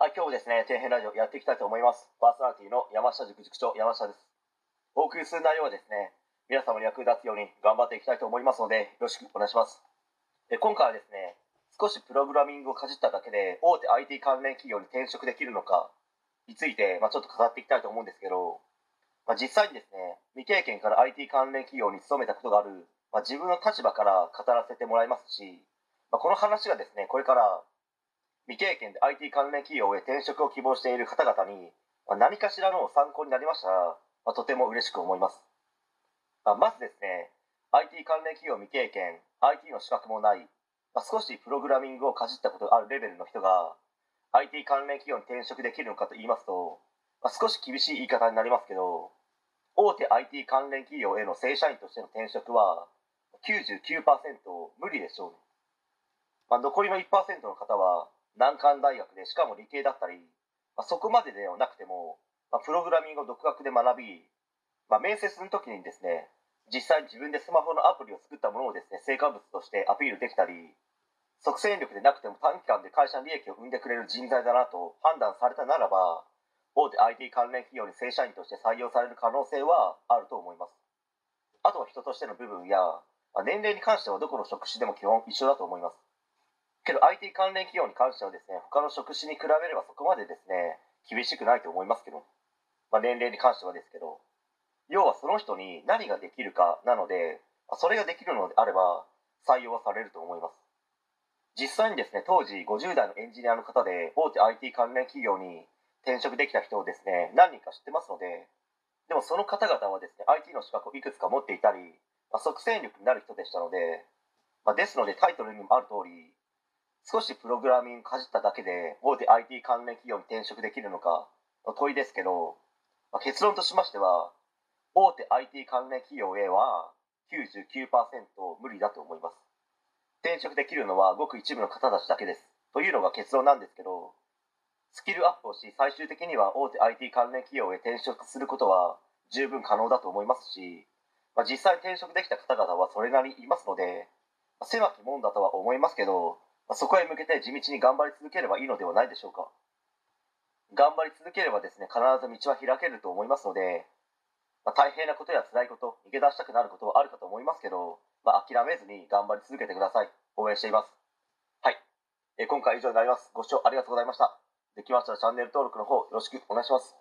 はい、今日もですね、底辺ラジオやっていきたいと思います。パーソナリティの山下塾塾長、山下です。お送りする内容はですね、皆様に役立つように頑張っていきたいと思いますので、よろしくお願いします。で今回はですね、少しプログラミングをかじっただけで、大手 IT 関連企業に転職できるのかについて、まあ、ちょっと語っていきたいと思うんですけど、まあ、実際にですね、未経験から IT 関連企業に勤めたことがある、まあ、自分の立場から語らせてもらいますし、まあ、この話がですね、これから未経験で IT 関連企業へ転職を希望している方々に、ま、何かしらの参考になりましたら、ま、とても嬉しく思います。ま、まずですね、IT 関連企業未経験、IT の資格もない、ま、少しプログラミングをかじったことがあるレベルの人が IT 関連企業に転職できるのかと言いますと、ま、少し厳しい言い方になりますけど大手 IT 関連企業への正社員としての転職は99%無理でしょうね、ま、残りの1%の方は難関大学でしかも理系だったり、まあ、そこまでではなくても、まあ、プログラミングを独学で学び、まあ、面接の時にですね実際に自分でスマホのアプリを作ったものをですね成果物としてアピールできたり即戦力でなくても短期間で会社の利益を生んでくれる人材だなと判断されたならば大手 IT 関連企業に正社員として採用される可能性はあると思います。あとは人としての部分やまあ年齢に関してはどこの職種でも基本一緒だと思います。けど IT 関連企業に関してはですね他の職種に比べればそこまでですね厳しくないと思いますけど、まあ、年齢に関してはですけど要はその人に何ができるかなのでそれができるのであれば採用はされると思います。実際にですね当時50代のエンジニアの方で大手 IT 関連企業に転職できた人をですね何人か知ってますのででもその方々はですね IT の資格をいくつか持っていたり、まあ、即戦力になる人でしたので、まあ、ですのでタイトルにもある通り少しプログラミングかじっただけで大手 IT 関連企業に転職できるのかの問いですけど、まあ、結論としましては大手 IT 関連企業へは99%無理だと思います。転職できるのはごく一部の方たちだけです。というのが結論なんですけどスキルアップをし最終的には大手 IT 関連企業へ転職することは十分可能だと思いますし、まあ、実際転職できた方々はそれなりにいますので、まあ、狭き門だとは思いますけど、ま、そこへ向けて地道に頑張り続ければいいのではないでしょうか。頑張り続ければですね必ず道は開けると思いますので、まあ、大変なことや辛いこと逃げ出したくなることはあるかと思いますけど、まあ、諦めずに頑張り続けてください。応援しています。はい、えー今回以上になります。ご視聴ありがとうございました。できましたらチャンネル登録の方よろしくお願いします。